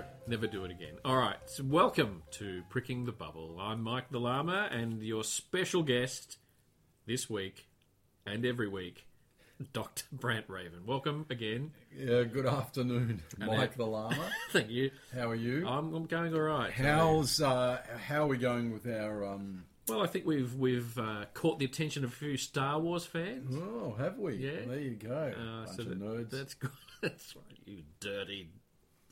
beautiful. There you go. Never do it again. All right. So welcome to Pricking the Bubble. I'm Mike the Llama, and your special guest this week and every week, Dr. Brant Raven. Welcome again. Yeah, good afternoon, Mike it- the Llama. Thank you. How are you? I'm, I'm going all right. How's uh, how are we going with our? Um... Well, I think we've we've uh, caught the attention of a few Star Wars fans. Oh, have we? Yeah. There you go. Uh, Bunch so of that- nerds. That's good. That's right, you dirty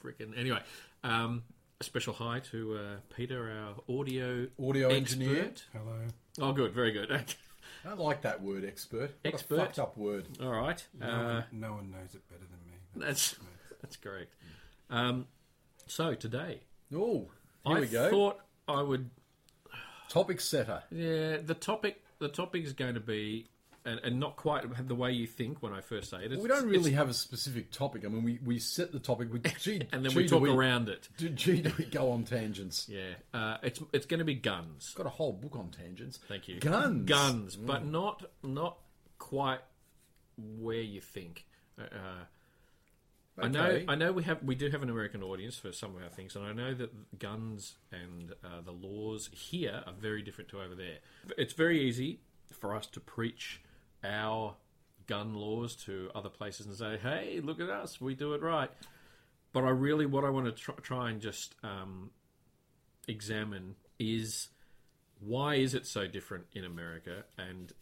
freaking. Anyway, um, a special hi to uh, Peter, our audio Audio engineer. expert. Hello. Oh, good, very good. I don't like that word, expert. What Expert? fucked up word. All right, No, uh, one, no one knows it better than me. that's that's correct. Um, so today, Oh, here I we go. I thought I would. Topic setter. Yeah, the topic. The topic is going to be, and, and not quite the way you think when I first say it. It's, we don't really have a specific topic. I mean, we, we set the topic. We, gee, and then gee, we talk around it. Do, gee, do we go on tangents? Yeah, uh, it's it's going to be guns. Got a whole book on tangents. Thank you. Guns. Mm. Guns, but not not quite where you think. Uh, I know. I know we have we do have an American audience for some of our things, and I know that guns and uh, the laws here are very different to over there. It's very easy for us to preach our gun laws to other places and say, "Hey, look at us, we do it right." But I really, what I want to try, try and just um, examine is why is it so different in America, and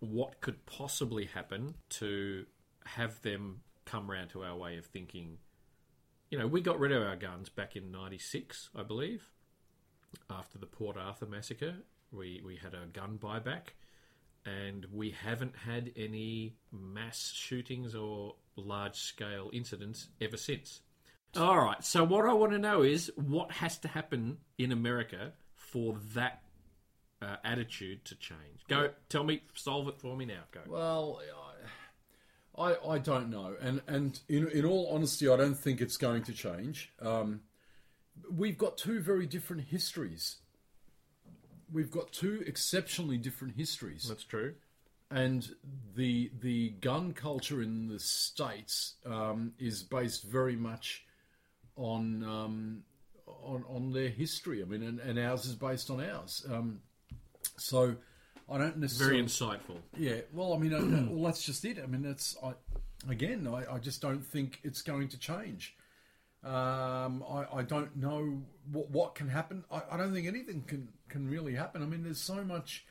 what could possibly happen to have them come round to our way of thinking. You know, we got rid of our guns back in '96, I believe, after the Port Arthur massacre. We we had a gun buyback, and we haven't had any mass shootings or large scale incidents ever since. All right. So what I want to know is what has to happen in America for that uh, attitude to change. Go, tell me, solve it for me now. Go. Well, I, I, I don't know, and and in in all honesty, I don't think it's going to change. Um, we've got two very different histories. We've got two exceptionally different histories, That's true. and the the gun culture in the states um, is based very much on um, on on their history. I mean, and, and ours is based on ours. Um, so. I don't necessarily Very insightful. yeah, well, I mean, uh, well, that's just it. I mean, that's I, again, I, I just don't think it's going to change. Um, I, I don't know what what can happen. I, I don't think anything can can really happen. I mean, there's so much.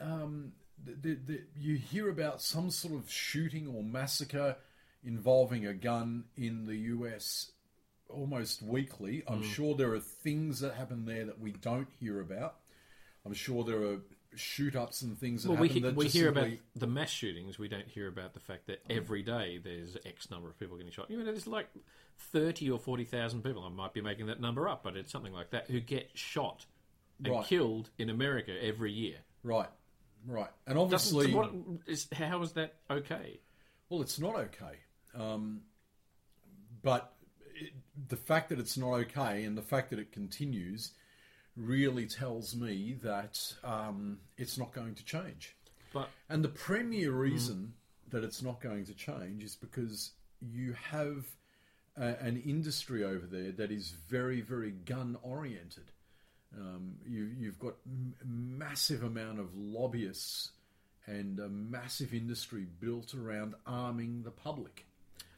Um, the, the, the, you hear about some sort of shooting or massacre involving a gun in the US almost weekly. I'm sure there are things that happen there that we don't hear about. I'm sure there are shoot ups and things that Well, we, he- that we hear simply- about the mass shootings. We don't hear about the fact that every day there's X number of people getting shot. You know, there's like thirty or forty thousand people. I might be making that number up, but it's something like that who get shot and Right. killed in America every year. Right, right, and obviously, what, is, how is that okay? well, it's not okay. Um, but it, the fact that it's not okay and the fact that it continues really tells me that um, it's not going to change. But And the premier reason that it's not going to change is because you have a, an industry over there that is very, very gun oriented. Um, you, you've got m- massive amount of lobbyists and a massive industry built around arming the public.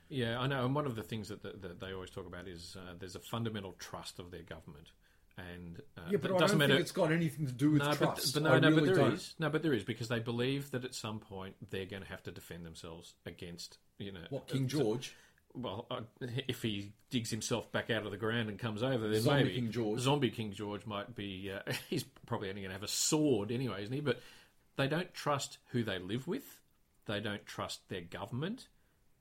Yeah, I know. And one of the things that, that, that they always talk about is uh, there's a fundamental trust of their government, and uh, Yeah, but it I doesn't don't matter. think it's got anything to do with no, trust. but, but I no, no, really but there don't. is. no, but there is because they believe that at some point they're going to have to defend themselves against you know What King uh, George? Well, uh, if he digs himself back out of the ground and comes over, then Zombie maybe King George. Zombie King George might be. Uh, he's probably only going to have a sword anyway, isn't he? But they don't trust who they live with. They don't trust their government.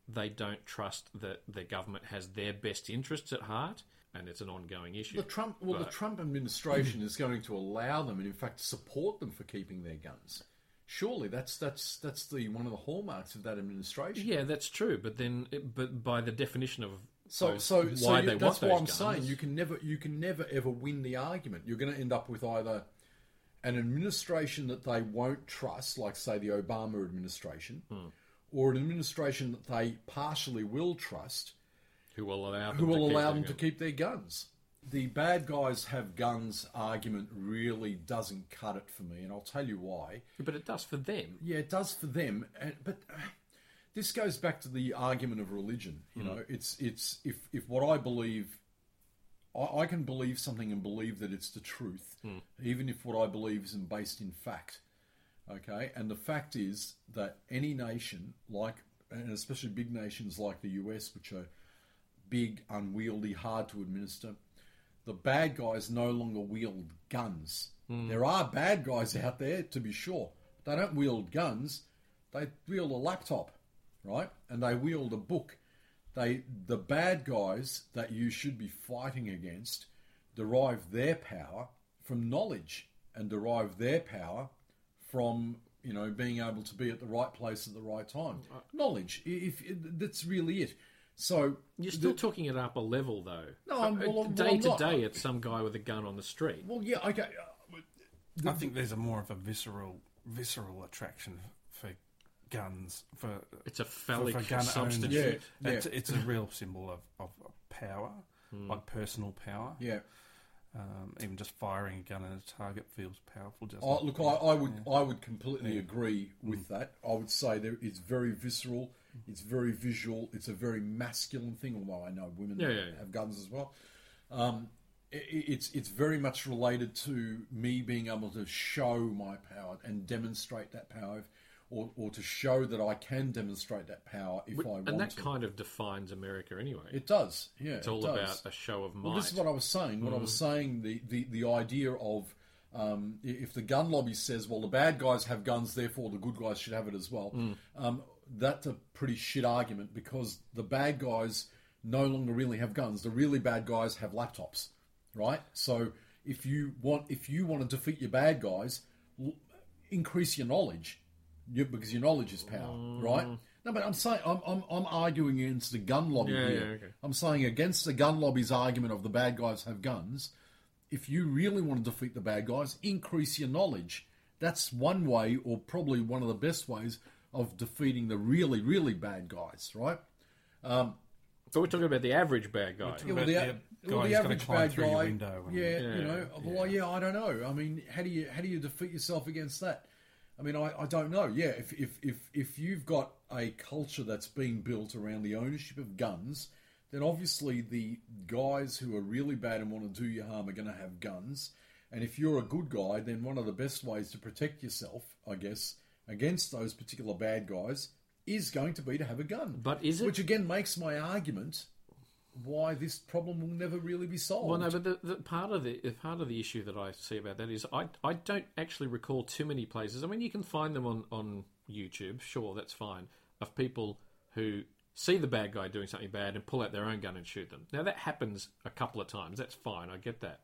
They don't trust that their government has their best interests at heart, and it's an ongoing issue. The Trump, well, But- the Trump administration is going to allow them, and in fact, support them for keeping their guns. Surely, that's that's that's the one of the hallmarks of that administration. Yeah, that's true. But then, but by the definition of So, so, why so you- that's why I'm those saying you can never, you can never ever win the argument. You're going to end up with either an administration that they won't trust, like say the Obama administration, Hmm. or an administration that they partially will trust, who will allow them who will to keep allow their them to keep their guns. The bad guys have guns argument really doesn't cut it for me, and I'll tell you why. But it does for them. Yeah, it does for them, and, but uh, this goes back to the argument of religion. You know, it's it's if if what I believe, I, I can believe something and believe that it's the truth, even if what I believe isn't based in fact. Okay, and the fact is that any nation, like and especially big nations like the US, which are big, unwieldy, hard to administer, the bad guys no longer wield guns. Hmm. There are bad guys out there, to be sure. They don't wield guns. They wield a laptop, right? And they wield a book. They, the bad guys that you should be fighting against, derive their power from knowledge and derive their power from you know being able to be at the right place at the right time. Knowledge, if, if that's really it. So You're still talking at upper level, though. No, I'm- well, I'm- well, day I'm to not. day, it's some guy with a gun on the street. well, yeah, okay. uh, I think there's a more of a visceral, visceral attraction for guns for It's a for, phallic for gun substitute. Yeah, yeah. It's, it's a real symbol of, of power, like personal power. Yeah. Um, even just firing a gun at a target feels powerful. Just Oh, look, I, I would I would completely agree with that. I would say there it's very visceral, it's very visual, it's a very masculine thing. Although I know women Yeah, yeah, have guns as well. Um, i i- it's it's very much related to me being able to show my power and demonstrate that power, or, or to show that I can demonstrate that power if I want and that to. kind of defines America anyway. it does, yeah. it's all it about a show of might. Well, this is what I was saying. What I was saying, the, the, the idea of um, if the gun lobby says, well, the bad guys have guns, therefore the good guys should have it as well, um, that's a pretty shit argument because the bad guys no longer really have guns. The really bad guys have laptops, right? So if you want, if you want to defeat your bad guys, l- increase your knowledge, you, because your knowledge is power, mm. right? No, but I'm saying I'm, I'm, I'm arguing against the gun lobby Yeah, here. yeah, okay. I'm saying against the gun lobby's argument of the bad guys have guns. If you really want to defeat the bad guys, increase your knowledge. That's one way, or probably one of the best ways of defeating the really, really bad guys, right? Um, so we're talking about the average bad guy. Yeah, well, the, the guy well, the average bad guy, window yeah, Yeah, you know, well, yeah, I don't know. I mean, how do you how do you defeat yourself against that? I mean, I, I don't know. Yeah, if, if if if you've got a culture that's being built around the ownership of guns, then obviously the guys who are really bad and want to do you harm are going to have guns. And if you're a good guy, then one of the best ways to protect yourself, I guess, against those particular bad guys is going to be to have a gun. But is it- Which again makes my argument why this problem will never really be solved. Well, no, but the, the part of the the part of the issue that I see about that is I I don't actually recall too many places. I mean, you can find them on on YouTube, sure, that's fine, of people who see the bad guy doing something bad and pull out their own gun and shoot them. Now that happens a couple of times. That's fine. I get that.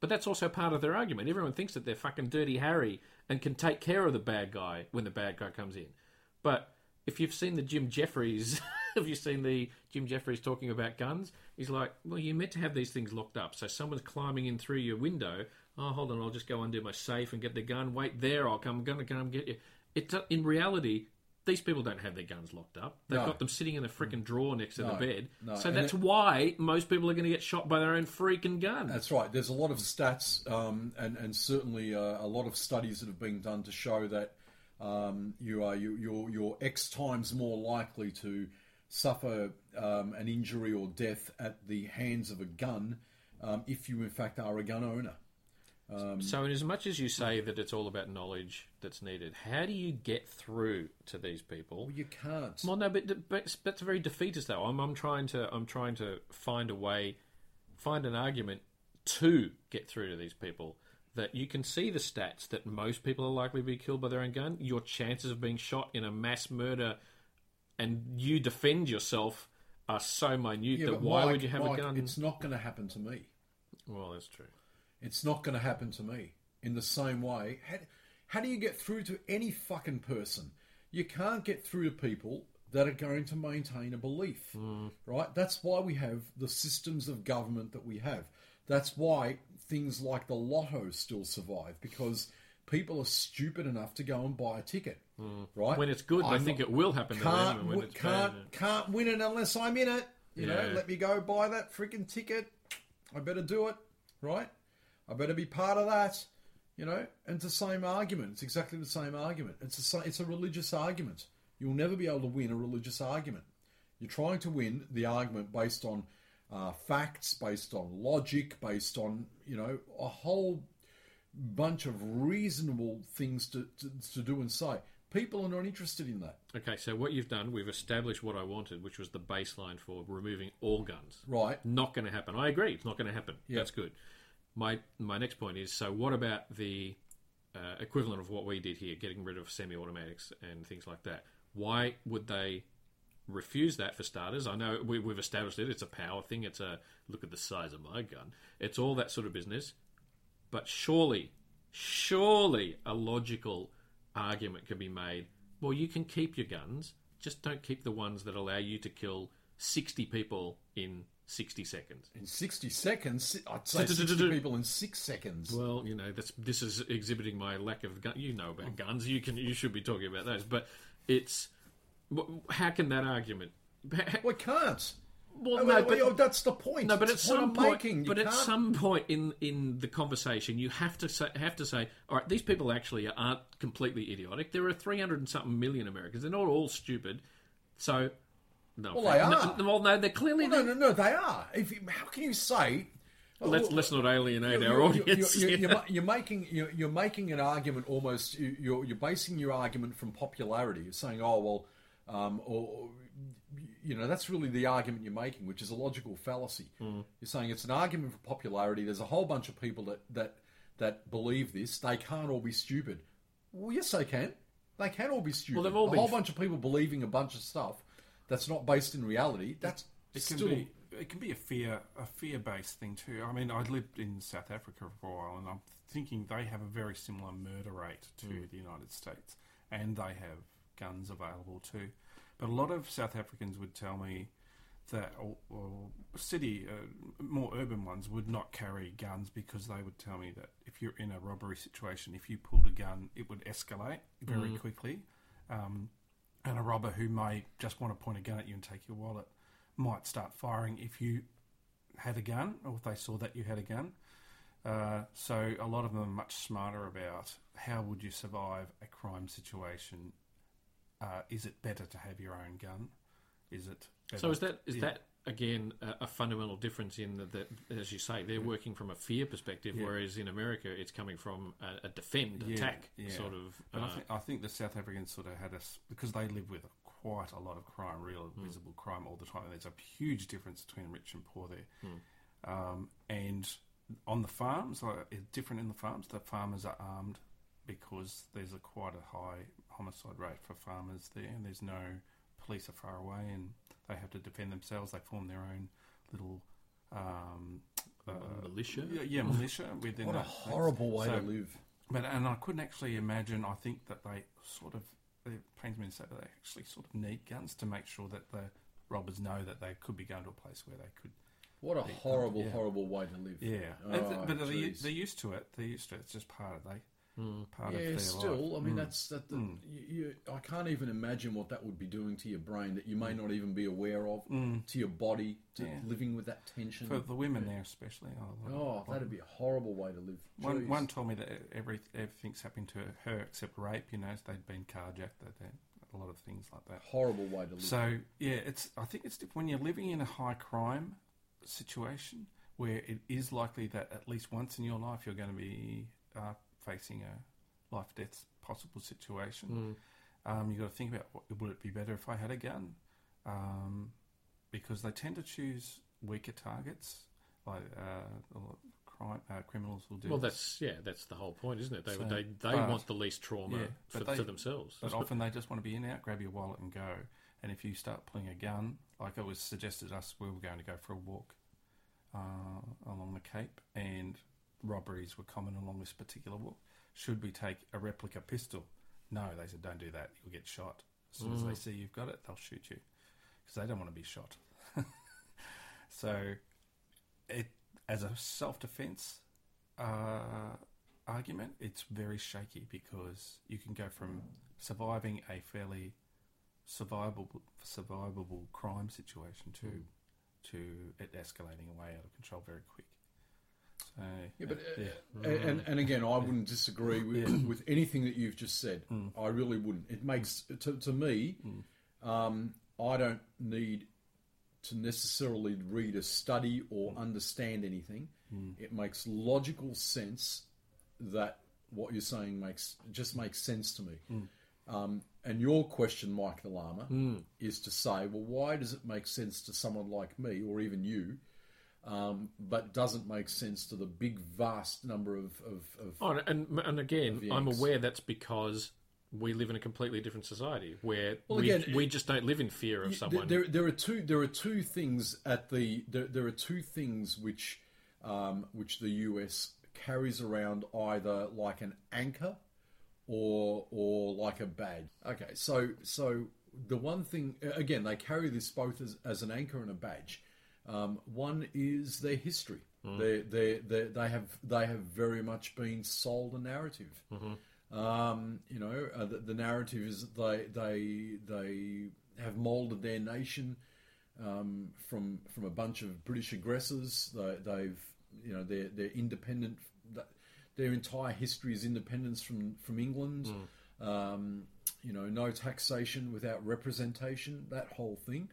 But that's also part of their argument. Everyone thinks that they're fucking dirty Harry and can take care of the bad guy when the bad guy comes in. But if you've seen the Jim Jeffries, have you seen the Jim Jeffries talking about guns? He's like, well, you're meant to have these things locked up. So someone's climbing in through your window. Oh, hold on, I'll just go undo my safe and get the gun. Wait there, I'll come. I'm gonna come get you. It uh, in reality. These people don't have their guns locked up. They've No. got them sitting in a freaking drawer next to the bed. no. So And that's it- why most people are going to get shot by their own freaking gun. That's right. There's a lot of stats um, and, and certainly uh, a lot of studies that have been done to show that um, you are you, you're, you're X times more likely to suffer um, an injury or death at the hands of a gun um, if you in fact are a gun owner. Um, so, in as much as you say that it's all about knowledge that's needed, how do you get through to these people? Well, you can't. Well, no, but, but that's very defeatist, though. I'm, I'm trying to I'm trying to find a way, find an argument to get through to these people. That you can see the stats that most people are likely to be killed by their own gun. Your chances of being shot in a mass murder, and you defend yourself, are so minute Yeah, that why Mike- would you have Mike, a gun? It's not going to happen to me. Well, that's true. It's not going to happen to me in the same way. How, how do you get through to any fucking person? You can't get through to people that are going to maintain a belief, mm. right? That's why we have the systems of government that we have. That's why things like the lotto still survive because people are stupid enough to go and buy a ticket, mm. right? When it's good, I think it will happen to them. can't it's can't bad, can't win it unless I'm in it. You Yeah. know, let me go buy that freaking ticket. I better do it, right? I better be part of that. You know, and it's the same argument. It's exactly the same argument. It's a, it's a religious argument. You'll never be able to win a religious argument. You're trying to win the argument based on uh, facts, based on logic, based on you know a whole bunch of reasonable things to, to, to do and say. People are not interested in that, Okay, so what you've done, we've established what I wanted, which was the baseline for removing all guns. right? Not going to happen. I agree. It's not going to happen. Yeah. That's good. My my next point is so what about the uh, equivalent of what we did here, getting rid of semi-automatics and things like that? Why would they refuse that for starters? I know we, we've established it. It's a power thing. It's a look at the size of my gun. It's all that sort of business. But surely, surely a logical argument can be made. Well, you can keep your guns, just don't keep the ones that allow you to kill 60 people in 60 seconds. In 60 seconds, I'd say 60 people in six seconds. Well, you know, that's this is exhibiting my lack of gun. You know about guns. You can you should be talking about those. But it's how can that argument? We can't. Well, Oh, no, but well, that's the point. no, but at It's some point. But at can't- some point in in the conversation, you have to say have to say, all right, these people actually aren't completely idiotic. There are three hundred and something million Americans. They're not all stupid. So, no, Well, they are. no, well, no, they're clearly no, no, no, they are. If you, how can you say? Let's let's not alienate our audience. You're, you're, you're, you're making you're, you're making an argument almost. you- You're you're basing your argument from popularity. You're saying, oh well, um, or, you know, that's really the argument you're making, which is a logical fallacy. Hmm. You're saying it's an argument for popularity. There's a whole bunch of people that that that believe this. They can't all be stupid. Well, yes, they can. They can all be stupid. Well, they've all a been whole bunch of people believing a bunch of stuff that's not based in reality. That's It can still be it can be a fear a fear based thing too. I mean, I lived in South Africa for a while, and I'm thinking they have a very similar murder rate to the United States, and they have guns available too. But a lot of South Africans would tell me that, or, or city, uh, more urban ones would not carry guns because they would tell me that if you're in a robbery situation, if you pulled a gun, it would escalate very quickly. Um, and a robber who may just want to point a gun at you and take your wallet might start firing if you had a gun or if they saw that you had a gun. Uh, so a lot of them are much smarter about how would you survive a crime situation. Uh, is it better to have your own gun? Is it? Better So is that is yeah. that again a, a fundamental difference in that, that, as you say, they're working from a fear perspective, Yeah. whereas in America it's coming from a, a defend, Yeah, attack yeah. sort of. But uh, I, think, I think the South Africans sort of had us because they live with quite a lot of crime, real Hmm. visible crime all the time. There's a huge difference between rich and poor there. Hmm. Um, and on the farms, like, it's different in the farms. The farmers are armed because there's a quite a high homicide rate for farmers there, and there's no police are far away, and they have to defend themselves. They form their own little. Um, uh, militia. yeah, yeah, militia within what a that. horrible way So- to live. but and I couldn't actually imagine. I think that they sort of it pains me to say, but they actually sort of need guns to make sure that the robbers know that they could be going to a place where they could. What a horrible, yeah. horrible way to live. Yeah, Oh, And th- but they're, they're used to it. They're used to it. It's just part of they part of yeah, still, life. I mean, Mm. that's that. The, Mm. you, you, I can't even imagine what that would be doing to your brain that you may not even be aware of, Mm. to your body, to Yeah. living with that tension. for the women there, especially. Oh, oh, that'd be a horrible way to live. One, Jeez. one told me that every everything's happened to her except rape. You know, they'd been carjacked. That they a lot of things like that. horrible way to live. So yeah, it's. I think it's when you're living in a high crime situation where it is likely that at least once in your life you're going to be uh, facing a life death possible situation. Um, you got to think about what, would it be better if I had a gun, um, because they tend to choose weaker targets, like uh, a lot of crime uh, criminals will do. Well, that's yeah, that's the whole point, isn't it? They So, they, they but- want the least trauma Yeah, for, they- for themselves. But often they just want to be in and out, grab your wallet and go. And if you start pulling a gun, like it was suggested to us, we were going to go for a walk uh, along the Cape, and robberies were common along this particular walk. Should we take a replica pistol? No, they said, don't do that. You'll get shot. As soon as they see you've got it, they'll shoot you because they don't want to be shot. so, it as a self-defense uh, argument, it's very shaky because you can go from surviving a fairly survivable survivable crime situation to to it escalating way out of control very quick. Yeah, but uh, yeah. and, and and again, I wouldn't disagree with, with anything that you've just said. Mm. I really wouldn't. It makes to, to me, um, I don't need to necessarily read a study or Mm. understand anything. It makes logical sense that what you're saying makes just makes sense to me. Mm. Um, and your question, Mike the Llama, is to say, well, why does it make sense to someone like me or even you, um, but doesn't make sense to the big, vast number of, of, of Oh, and and again, I'm aware that's because we live in a completely different society where Well, we, again, we just don't live in fear of someone. There, there are two. There are two things at the. There, there are two things which, um, which the US carries around either like an anchor, or or like a badge. Okay, so so the one thing again they carry this both as, as an anchor and a badge. Um, one is their history. They, they, they, they have they have very much been sold a narrative. Um, you know, uh, the, the narrative is they they they have molded their nation um, from from a bunch of British aggressors. They, they've you know they're they're independent. Their entire history is independence from from England. Um, you know, no taxation without representation. That whole thing,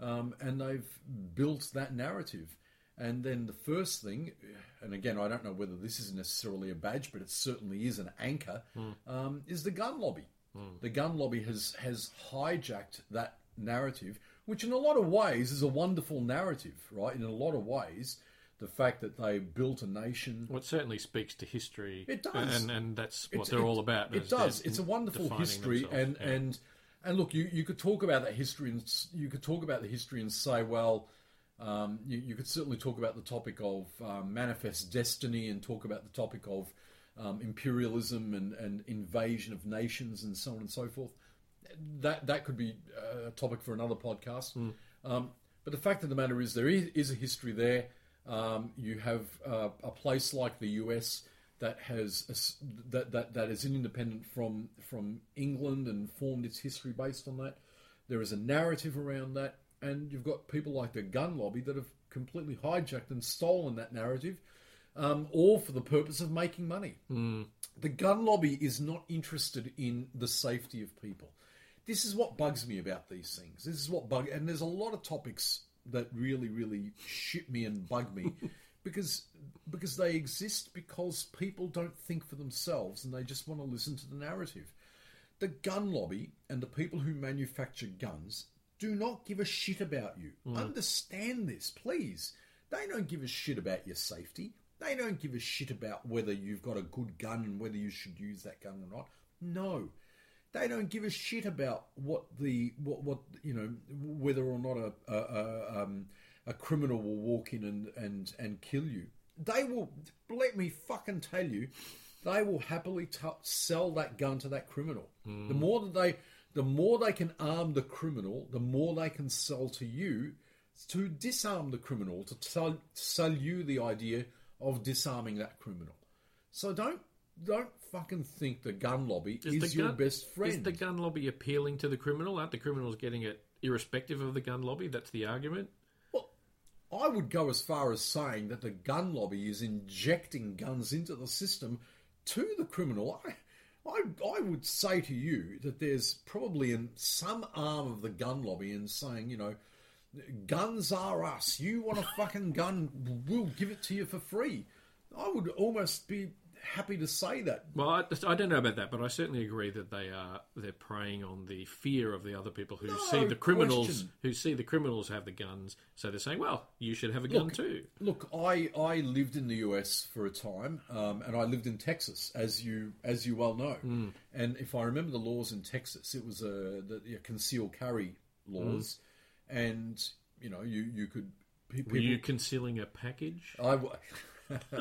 um, and they've built that narrative. And then the first thing, and again, I don't know whether this is necessarily a badge, but it certainly is an anchor, um, is the gun lobby. The gun lobby has has hijacked that narrative, which in a lot of ways is a wonderful narrative, right? In a lot of ways, the fact that they built a nation. well, it certainly speaks to history. It does. and and that's what It's- they're it- all about. It does. It's a wonderful history, themselves. and Yeah. and and look, you you could talk about that history, and you could talk about the history and say, well, um, you, you could certainly talk about the topic of um, manifest destiny, and talk about the topic of um, imperialism and, and invasion of nations, and so on and so forth. That that could be a topic for another podcast. Um, but the fact of the matter is, there is, is a history there. Um, you have uh, a place like the US that has a that, that that is independent from from England and formed its history based on that. There is a narrative around that, and you've got people like the gun lobby that have completely hijacked and stolen that narrative, um, all for the purpose of making money. The gun lobby is not interested in the safety of people. This is what bugs me about these things. This is what bug, and there's a lot of topics that really, really shit me and bug me because because they exist because people don't think for themselves and they just want to listen to the narrative. The gun lobby and the people who manufacture guns do not give a shit about you. Understand this, please. They don't give a shit about your safety. They don't give a shit about whether you've got a good gun and whether you should use that gun or not. No. They don't give a shit about what the what what you know whether or not a a, a, um, a criminal will walk in and, and and kill you. They will let me fucking tell you, they will happily t- sell that gun to that criminal. The mm. more that they the more they can arm the criminal, the more they can sell to you to disarm the criminal, to sell, sell you the idea of disarming that criminal. So don't don't fucking think the gun lobby is, the your gun- best friend. Is the gun lobby appealing to the criminal? Aren't the criminals getting it irrespective of the gun lobby? That's the argument. I would go as far as saying that the gun lobby is injecting guns into the system to the criminal. I, I, I would say to you that there's probably in some arm of the gun lobby in saying, you know, guns are us. You want a fucking gun, we'll give it to you for free. I would almost be happy to say that. Well, I, I don't know about that, but I certainly agree that they are they're preying on the fear of the other people who No see the criminals question. who see the criminals have the guns. So they're saying, "Well, you should have a gun too." Look, I, I lived in the US for a time, um, and I lived in Texas, as you as you well know. And if I remember the laws in Texas, it was a the, the concealed carry laws, and you know you you could pe- Were you concealing a package? I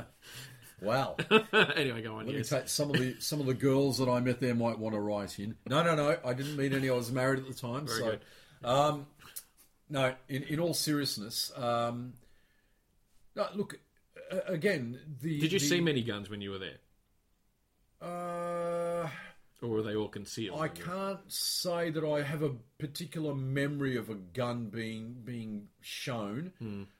wow. anyway, go on. Let me take some of the some of the girls that I met there might want to write in. No, no, no. I didn't meet any. I was married at the time. Very so, good. um, no. In in all seriousness, um, no, look uh, again. The Did you the, see many guns when you were there? Uh, or were they all concealed? I can't say that I have a particular memory of a gun being being shown.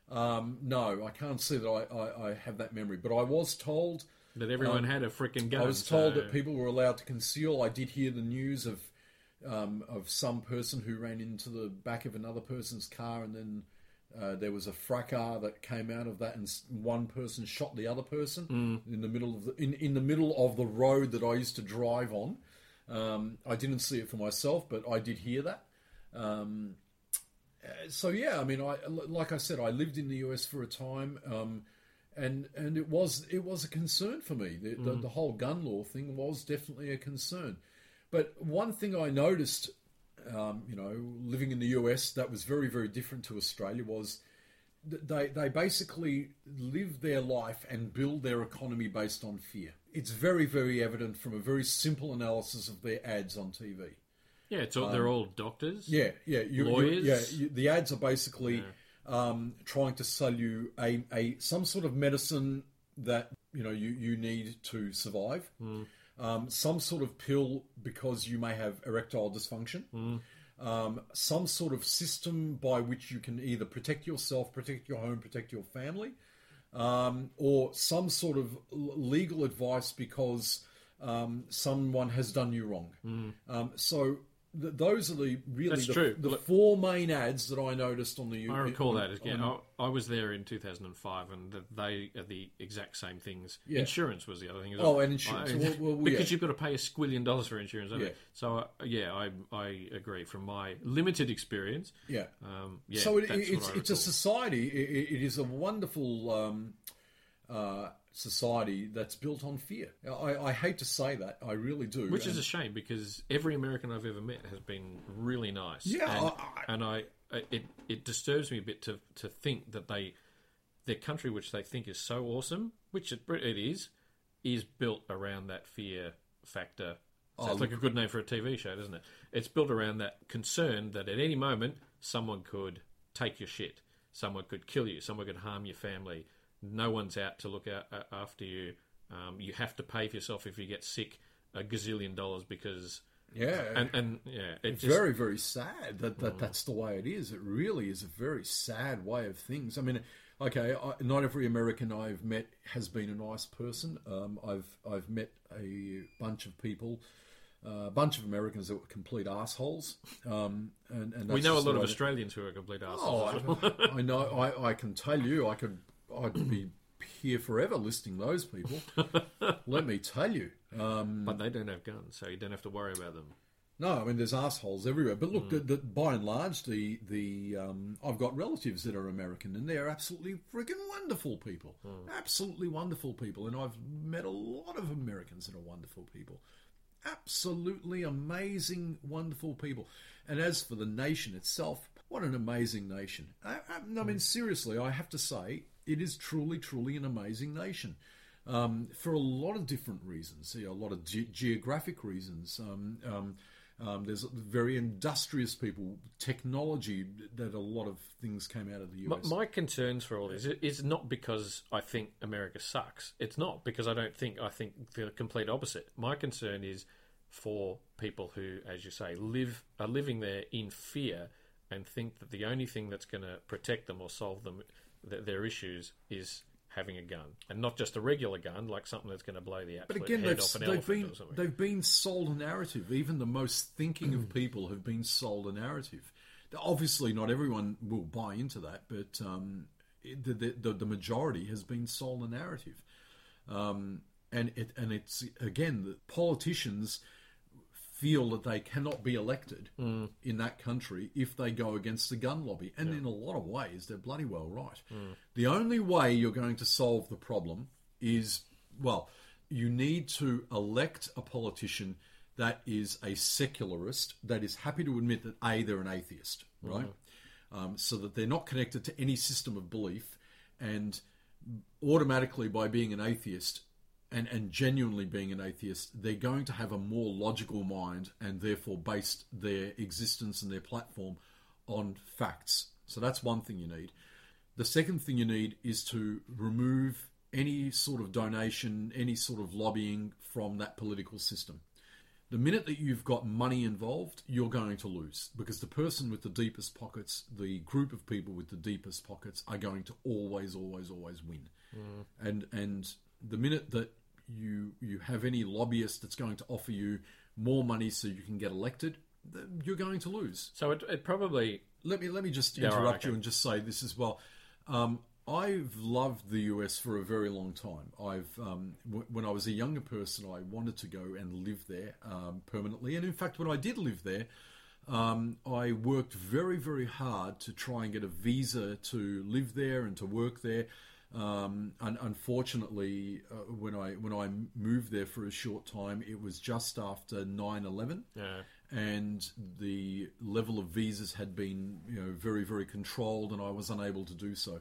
Um, no, I can't say that I, I, I have that memory. But I was told that everyone had a freaking gun. I was told so- that people were allowed to conceal. I did hear the news of um, of some person who ran into the back of another person's car, and then uh, there was a fracas that came out of that, and one person shot the other person in the middle of the in, in the middle of the road that I used to drive on. Um, I didn't see it for myself, but I did hear that. Um, so yeah, I mean, I like I said, I lived in the US for a time, um, and and it was it was a concern for me. The, the, the whole gun law thing was definitely a concern. But one thing I noticed, um, you know, living in the US, that was very very different to Australia was. They, they basically live their life and build their economy based on fear. It's very, very evident from a very simple analysis of their ads on TV. Yeah, it's all, they're all doctors. Um, Yeah, yeah. You, you- Lawyers? yeah, you, the ads are basically um, trying to sell you a, a some sort of medicine that you know you, you need to survive. Um, some sort of pill because you may have erectile dysfunction. Um, some sort of system by which you can either protect yourself, protect your home, protect your family, um, or some sort of l- legal advice because um, someone has done you wrong. Um, so th- those are the really That's the, true. the Look- four main ads that I noticed on the. I recall that again. I, I was there in 2005, and that they are the exact same things. Yeah. Insurance was the other thing. as Oh, and insurance. I- Well, well, because yeah. you've got to pay a squillion dollars for insurance. Yeah. So uh, yeah, I I agree. From my limited experience, yeah. um, yeah. so it, it's it's a society. It, it is a wonderful um, uh, society that's built on fear. I, I hate to say that. I really do. Which is a shame because every American I've ever met has been really nice. Yeah, and, I- and I, it it disturbs me a bit to to think that they their country, which they think is so awesome, which it, it is, is built around that fear factor. Sounds like a good name for a TV show, doesn't it? It's built around that concern that at any moment someone could take your shit, someone could kill you, someone could harm your family. No one's out to look out, after you. Um, you have to pay for yourself if you get sick a gazillion dollars because yeah. and and yeah, it It's just very, very sad that, that that's the way it is. It really is a very sad way of things. I mean, okay, I, not every American I've met has been a nice person. Um, I've I've met a bunch of people, uh, a bunch of Americans that were complete assholes. Um, and, and we know a lot of that- Australians who are complete Oh, assholes. I, I know. I, I can tell you, I could. I'd be here forever listing those people. Let me tell you. Um, but they don't have guns, so you don't have to worry about them. no, I mean there's assholes everywhere. But look, the, the, by and large, the the um, I've got relatives that are American, and they're absolutely freaking wonderful people. Absolutely wonderful people, and I've met a lot of Americans that are wonderful people. Absolutely amazing, wonderful people. And as for the nation itself, what an amazing nation! I, I, I mean, seriously, I have to say, it is truly, truly an amazing nation um, for a lot of different reasons. You know, a lot of ge- geographic reasons. Um, um, um, there's very industrious people, technology that a lot of things came out of the US. my concerns for all this is- is not because I think America sucks. It's not because I don't think I think the complete opposite. My concern is for people who, as you say, live are living there in fear and think that the only thing that's going to protect them or solve them th- their issues is having a gun, and not just a regular gun, like something that's going to blow the but again, head they've, off an they've been or something. they've been sold a narrative. Even the most thinking of people have been sold a narrative. Obviously, not everyone will buy into that, but um, the, the the the majority has been sold a narrative. Um, and it and it's again the politicians feel that they cannot be elected mm. in that country if they go against the gun lobby. And in a lot of ways, they're bloody well right. Mm. The only way you're going to solve the problem is, well, you need to elect a politician that is a secularist, that is happy to admit that, A, they're an atheist, mm. right? Um, so that they're not connected to any system of belief. And automatically, by being an atheist, and, and genuinely being an atheist, they're going to have a more logical mind and therefore based their existence and their platform on facts. So that's one thing you need. The second thing you need is to remove any sort of donation, any sort of lobbying from that political system. The minute that you've got money involved, you're going to lose because the person with the deepest pockets, the group of people with the deepest pockets, are going to always, always, always win. Mm. And and the minute that you you have any lobbyist that's going to offer you more money so you can get elected, you're going to lose. So it, it probably Let me let me just Yeah, right, interrupt okay. you and just say this as well. Um, I've loved the US for a very long time. I've um, w- when I was a younger person, I wanted to go and live there um, permanently, and in fact, when I did live there, um, I worked very very hard to try and get a visa to live there and to work there. Um, and unfortunately, uh, when I when I moved there for a short time, it was just after 9-11 yeah. and the level of visas had been you know very very controlled and I was unable to do so.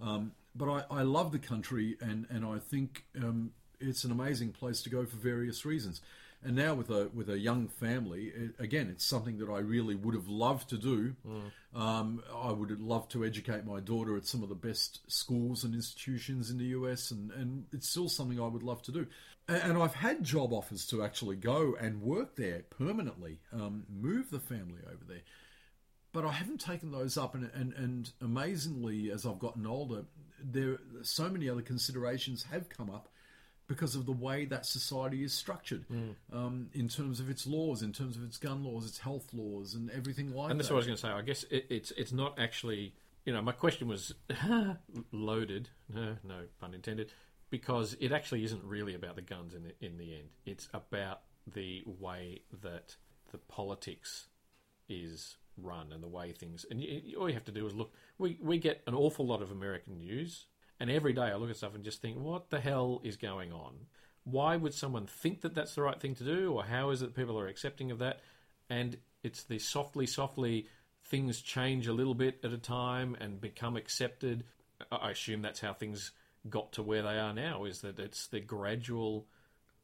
Um, but I, I love the country and and I think um, it's an amazing place to go for various reasons and now with a with a young family it, again it's something that I really would have loved to do um, I would love to educate my daughter at some of the best schools and institutions in the US, and, and it's still something I would love to do. A- And I've had job offers to actually go and work there permanently, um, move the family over there. But I haven't taken those up, and, and, and amazingly, as I've gotten older, there so many other considerations have come up because of the way that society is structured, um, in terms of its laws, in terms of its gun laws, its health laws, and everything like that. And that's that. what I was going to say. I guess it, it's it's not actually. You know, my question was loaded. No, no pun intended. Because it actually isn't really about the guns in the in the end. It's about the way that the politics is run and the way things. And you- all you have to do is look. We we get an awful lot of American news, and every day I look at stuff and just think, what the hell is going on? Why would someone think that that's the right thing to do, or how is it people are accepting of that? And it's the softly, softly things change a little bit at a time and become accepted. I assume that's how things got to where they are now. Is that it's the gradual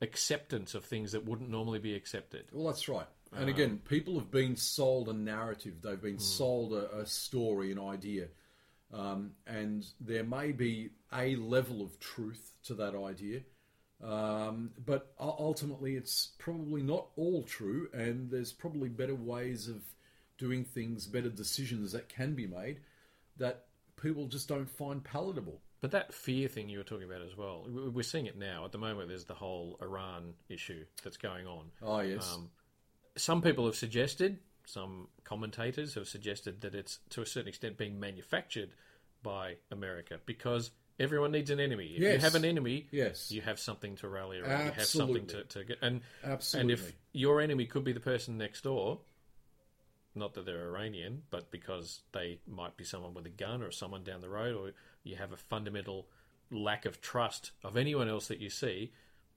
acceptance of things that wouldn't normally be accepted. Well, that's right. And uh, again, people have been sold a narrative. They've been hmm. sold a, a story, an idea. Um, and there may be a level of truth to that idea. Um, but ultimately, it's probably not all true. And there's probably better ways of doing things, better decisions that can be made that people just don't find palatable. But that fear thing you were talking about as well, we- we're seeing it now. At the moment, there's the whole Iran issue that's going on. Oh, yes. Um, some people have suggested, some commentators have suggested that it's to a certain extent being manufactured by America because everyone needs an enemy. If you have an enemy, Yes. you have something to rally around. Absolutely. You have something to, to get. And, Absolutely. and if your enemy could be the person next door, not that they're Iranian, but because they might be someone with a gun or someone down the road, or you have a fundamental lack of trust of anyone else that you see,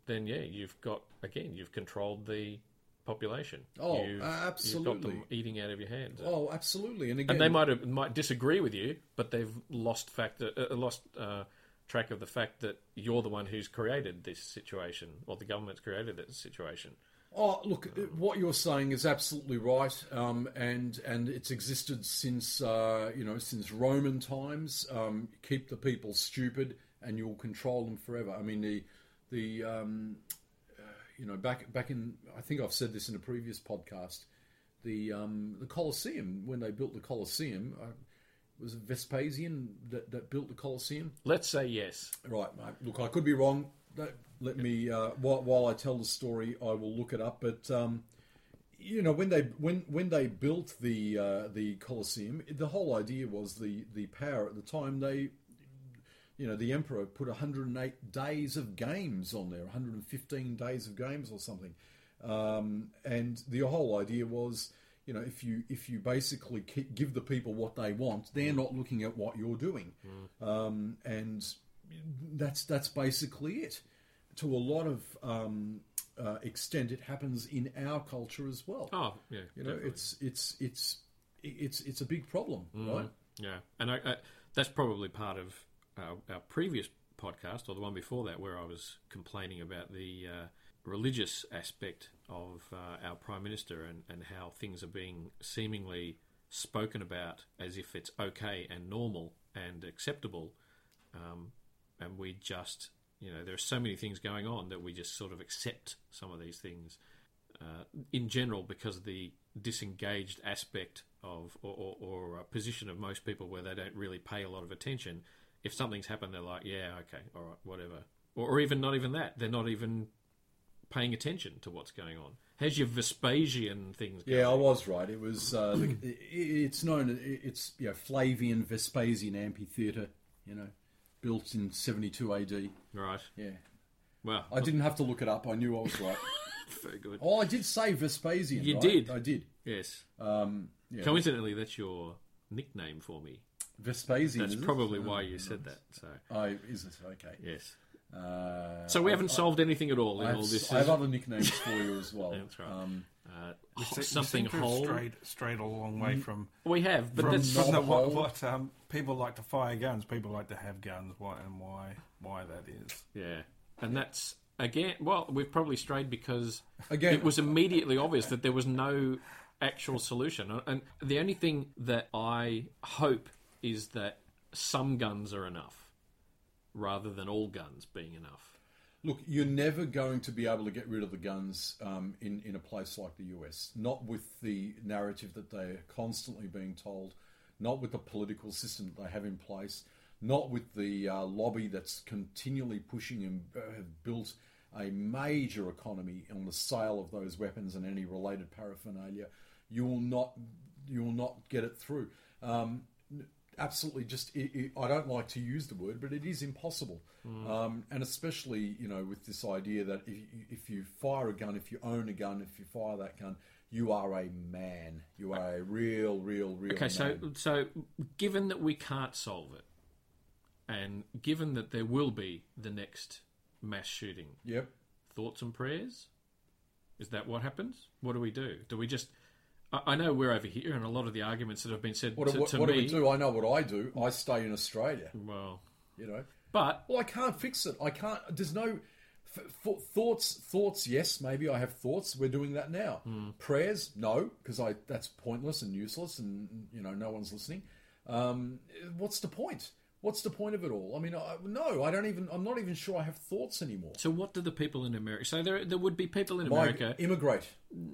then yeah, you've got again, you've controlled the population. Oh, you've, You've absolutely. got them eating out of your hands. oh, absolutely. And again, and they might have, might disagree with you, but they've lost fact uh, lost uh, track of the fact that you're the one who's created this situation, or the government's created this situation. Oh, look, what you're saying is absolutely right, um, and and it's existed since uh, you know since Roman times. Um, keep the people stupid, and you'll control them forever. I mean the the um, uh, you know back back in I think I've said this in a previous podcast. The um, the Colosseum when they built the Colosseum uh, was it Vespasian that, that built the Colosseum. Let's say yes. Right, mate. Look, I could be wrong. Don't- Let me uh, while, while I tell the story, I will look it up. But um, you know, when they when when they built the uh, the Colosseum, the whole idea was the the power at the time. They, you know, the emperor put 108 days of games on there, 115 days of games or something, um, and the whole idea was. You know, if you if you basically give the people what they want, they're not looking at what you're doing, um, and that's that's basically it. To a lot of um, uh, extent, it happens in our culture as well. Oh, yeah. you know, definitely. it's it's it's it's it's a big problem, Mm. right? Yeah, and I, I, that's probably part of our, our previous podcast or the one before that, where I was complaining about the uh, religious aspect of uh, our prime minister and, and how things are being seemingly spoken about as if it's okay and normal and acceptable, um, and we just, you know, there are so many things going on that we just sort of accept some of these things. Uh, uh, in general, because of the disengaged aspect of or, or, or uh, position of most people, where they don't really pay a lot of attention. If something's happened, they're like, "Yeah, okay, all right, whatever," or, or even not even that. They're not even paying attention to what's going on. How's your Vespasian things going? Yeah, I was right. It was. Uh, the, it, it's known. It's you know Flavian Vespasian amphitheatre. You know, built in seventy two A.D. Right. Yeah, Well, I didn't have to look it up. I knew I was right. very good. oh, I did say Vespasian. You right? did. I did. Yes. Um, yeah. Coincidentally, that's your nickname for me. Vespasian. That's is it? probably why you said that. So, Oh, is it okay? yes. Uh, So we I- haven't solved anything at all I in have, all this. I have other nicknames for you as well. That's right. Um, uh, You se- something seem to have whole. strayed, strayed a long way from We have, but from, that's from the, what, what um, people like to fire guns. People like to have guns. Why and why why that is. yeah, and that's again. Well, we've probably strayed because Again- it was immediately obvious that there was no actual solution, and the only thing that I hope is that some guns are enough, rather than all guns being enough. Look, you're never going to be able to get rid of the guns um, in in a place like the US. Not with the narrative that they're constantly being told, not with the political system that they have in place, not with the uh, lobby that's continually pushing and uh, have built a major economy on the sale of those weapons and any related paraphernalia. You will not you will not get it through. Um, absolutely just it, it, i don't like to use the word but it is impossible um, and especially you know with this idea that if you, if you fire a gun if you own a gun if you fire that gun you are a man you are a real real real Okay, so so given that we can't solve it, and given that there will be the next mass shooting, yep thoughts and prayers? Is that what happens? What do we do? Do we just? I, know we're over here, and a lot of the arguments that have been said what, to, what, to what me. do we do i know what i do i stay in australia Well, you know but Well, I can't fix it. I can't. There's no f- f- thoughts. Thoughts. Yes, maybe I have thoughts. We're doing that now. Prayers. No, because I that's pointless and useless, and you know no one's listening. Um, what's the point? What's the point of it all? I mean, I, no, I don't even. I'm not even sure I have thoughts anymore. so what do the people in America? So there there would be people in America. immigrate?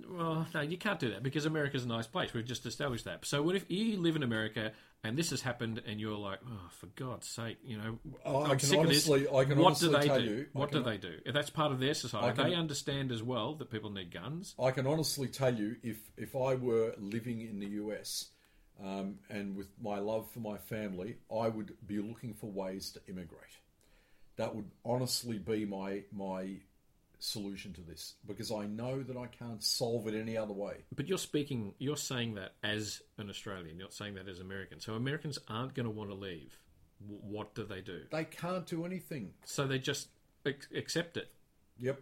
Well, no, you can't do that because America's a nice place. We've just established that. So what if you live in America and this has happened and you're like, oh, for God's sake, you know, Oh, I I'm can sick of this. honestly- I can what honestly do they tell do? you- what can- do they do? If that's part of their society, I can- they understand as well that people need guns. I can honestly tell you, if if I were living in the US, um, and with my love for my family, I would be looking for ways to immigrate. That would honestly be my my solution to this because I know that I can't solve it any other way. But you're speaking, you're saying that as an Australian, you're not saying that as American. So Americans aren't going to want to leave. W- what do they do? They can't do anything. So they just ac- accept it. Yep.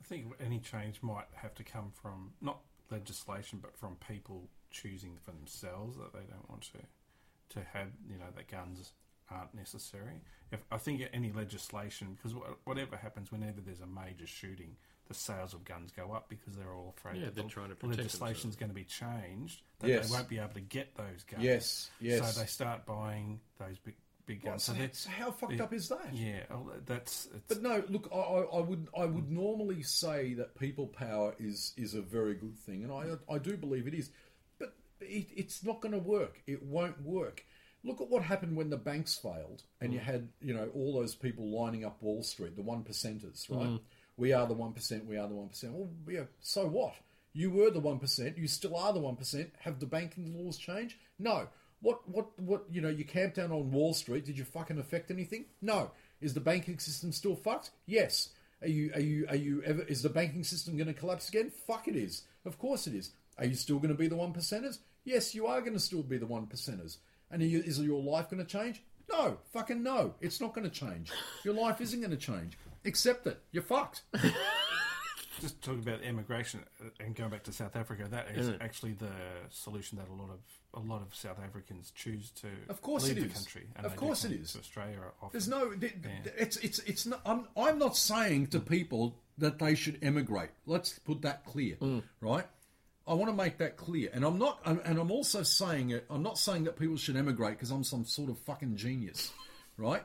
I think any change might have to come from not legislation, but from people choosing for themselves that they don't want to to have you know that guns aren't necessary. If I think any legislation, because whatever happens whenever there's a major shooting, the sales of guns go up because they're all afraid Yeah, that they're the trying to the protect legislation's going to be changed that Yes. they won't be able to get those guns. Yes. Yes. So they start buying those big big Well, guns. so, so so how fucked up is that? yeah, well, that's it's, But no, look, I, I, I would I would mm. normally say that people power is is a very good thing, and I I do believe it is, but it, it's not going to work. It won't work. Look at what happened when the banks failed, and you mm. had you know all those people lining up Wall Street, the one percenters, right? Mm. We are the one percent. We are the one percent. Well, yeah. So what? You were the one percent. You still are the one percent. Have the banking laws changed? No. What? What? What? You know, you camped down on Wall Street. Did you fucking affect anything? No. Is the banking system still fucked? Yes. Are you? Are you? Are you ever? Is the banking system going to collapse again? Fuck it is. Of course it is. Are you still going to be the one percenters? Yes, you are going to still be the one percenters. And are you, is your life going to change? No. Fucking no. It's not going to change. Your life isn't going to change. Accept it. You're fucked. just talking about immigration and going back to South Africa, that is actually the solution that a lot of a lot of South Africans choose to Of course leave it the is. country. Of they do course it come is. To Australia often. There's no. th- th- It's it's it's. Not, I'm I'm not saying to people that they should emigrate. Let's put that clear, mm. right? I want to make that clear, and I'm not. And and I'm also saying it. I'm not saying that people should emigrate because I'm some sort of fucking genius, right?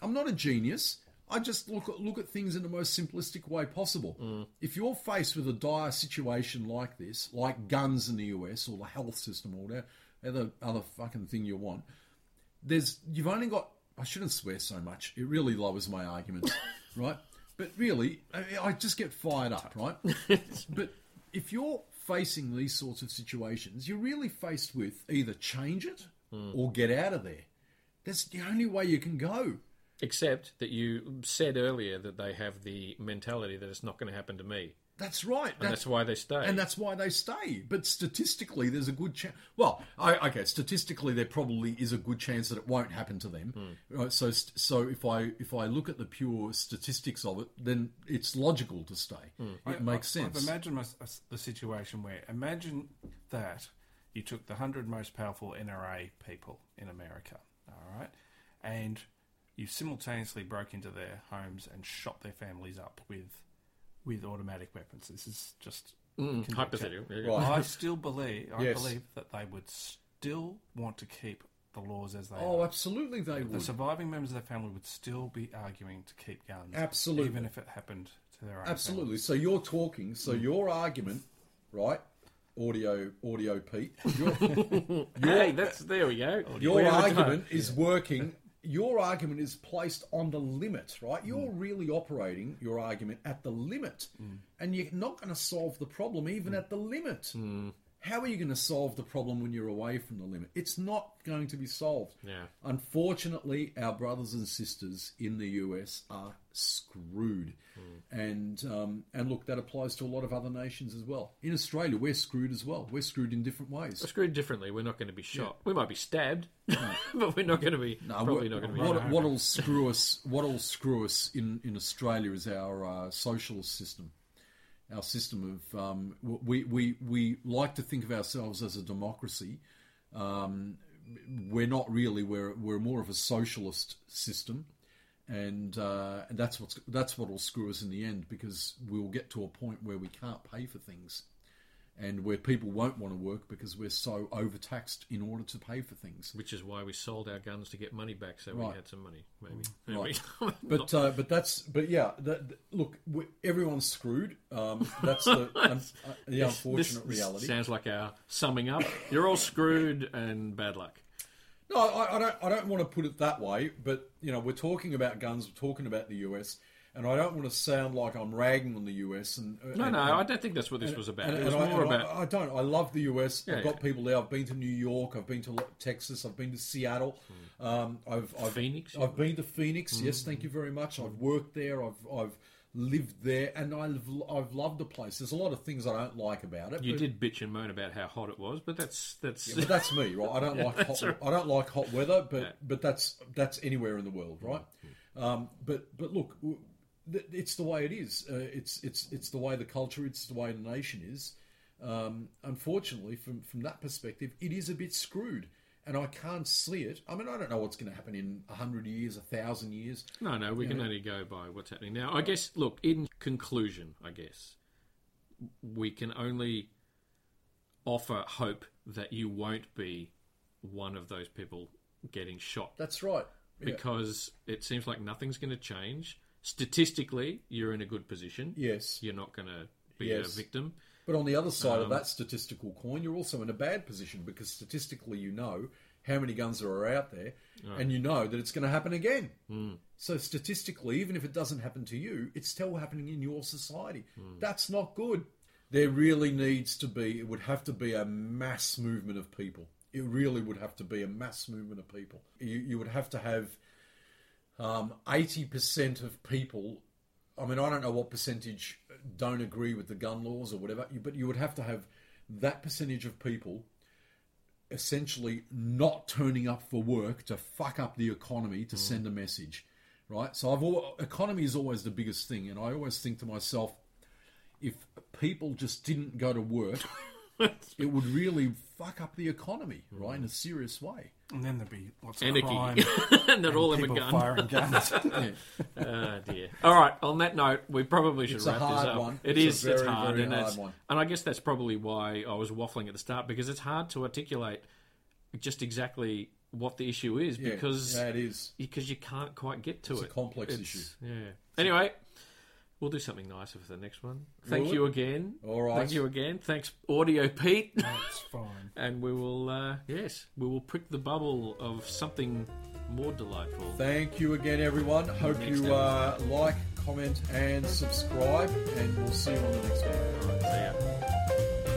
I'm not a genius. I just look at look at things in the most simplistic way possible. Mm. If you're faced with a dire situation like this, like guns in the US or the health system or whatever other other fucking thing you want, there's you've only got. I shouldn't swear so much. It really lowers my arguments, right? But really, I, I just get fired up, right? but if you're facing these sorts of situations, you're really faced with either change it or get out of there. That's the only way you can go. Except that you said earlier that they have the mentality that it's not going to happen to me, That's right. and that's why they stay. and that's why they stay. But statistically, there's a good chance. Well, I, okay, statistically, there probably is a good chance that it won't happen to them. Hmm. Right, so, so if I if I look at the pure statistics of it, then it's logical to stay. Hmm. It makes I- sense. I've imagined my, uh, the situation where imagine that you took the hundred most powerful NRA people in America, all right, and you simultaneously broke into their homes and shot their families up with with automatic weapons. This is just Mm, hypothetical. Right. I still believe I Yes. believe that they would still want to keep the laws as they oh, are. absolutely, they The would. The surviving members of their family would still be arguing to keep guns, Absolutely. even if it happened to their own. Absolutely. So you're talking. So your argument, right? Audio, audio, Pete. Your, Hey, that's there we go. your We argument is working. Your argument is placed on the limit, right? You're mm. really operating your argument at the limit, mm. and you're not going to solve the problem even mm. at the limit. How are you going to solve the problem when you're away from the limit? It's not going to be solved. Yeah. Unfortunately, our brothers and sisters in the US are screwed, and um, and look, that applies to a lot of other nations as well. In Australia, we're screwed as well. We're screwed in different ways. We're screwed differently. We're not going to be shot. We might be stabbed, but we're not going to be. probably what, not going to be. what, what'll screw us? What'll screw us in, in Australia is our uh, socialist system. Our system of um, we, we we like to think of ourselves as a democracy. Um, we're not really. We're we're more of a socialist system, and uh, and that's what's that's what will screw us in the end because we'll get to a point where we can't pay for things. And where people won't want to work because we're so overtaxed in order to pay for things. Which is why we sold our guns to get money back, so we had some money, maybe. Right. But uh, but that's but yeah. That, that- look, everyone's screwed. Um, that's the un, uh, the This- unfortunate this reality. sounds like our summing up. You're all screwed and bad luck. No, I, I don't. I don't want to put it that way. But you know, we're talking about guns. We're talking about the US, and I don't want to sound like I'm ragging on the US. And No, and, no, and- I don't think that's what this was about. It was I, more and I- about. I, don't. I love the US. Yeah, I've got yeah. people there. I've been to New York. I've been to Texas. I've been to Seattle. Um, I've, I've Phoenix? I've been to Phoenix. Yes, thank you very much. I've worked there. I've I've lived there, and I've I've loved the place. There's a lot of things I don't like about it. you did bitch and moan about how hot it was, but that's that's but that's me, right? I don't like hot. right. I don't like hot weather, but Yeah. but that's that's anywhere in the world, right? Um, but but look, it's the way it is. Uh, it's it's it's the way the culture. It's the way the nation is. Um, unfortunately, from from that perspective, it is a bit screwed, and I can't see it. I mean, I don't know what's going to happen in hundred years, a thousand years. No, no, we can only go by what's happening now. I guess, look, in conclusion, I guess, we can only offer hope that you won't be one of those people getting shot That's right. Yeah. because it seems like nothing's going to change. Statistically, you're in a good position. Yes. You're not going to be Yes. a victim. But on the other side Um, of that statistical coin, you're also in a bad position because statistically you know how many guns there are out there and you know that it's going to happen again. Hmm. So statistically, even if it doesn't happen to you, it's still happening in your society. Hmm. That's not good. There really needs to be, it would have to be a mass movement of people. It really would have to be a mass movement of people. You, you would have to have um, 80% of people I mean, I don't know what percentage don't agree with the gun laws or whatever, but you would have to have that percentage of people essentially not turning up for work to fuck up the economy to send a message, right? So I've economy is always the biggest thing, and I always think to myself, if people just didn't go to work, it would really fuck up the economy, right, in a serious way. And then there'd be lots of Anarchy. crime. and they're all in a people gun. firing guns. Oh dear. All right. On that note, we probably should It's a wrap this up. one. It It's is. a It's hard, very and hard that's, one. and I guess that's probably why I was waffling at the start because it's hard to articulate just exactly what the issue is Yeah, because yeah, it is. because you can't quite get to it. It's a it. complex It's- issue. Yeah. Anyway, we'll do something nicer for the next one. Thank Will you again. All right. Thank you again. Thanks, Audio Pete. That's fine. and we will, uh, yes, we will prick the bubble of something more delightful. Thank you again, everyone. Hope Next you uh, like, comment, and subscribe, and we'll see you on the next one. All right, see ya.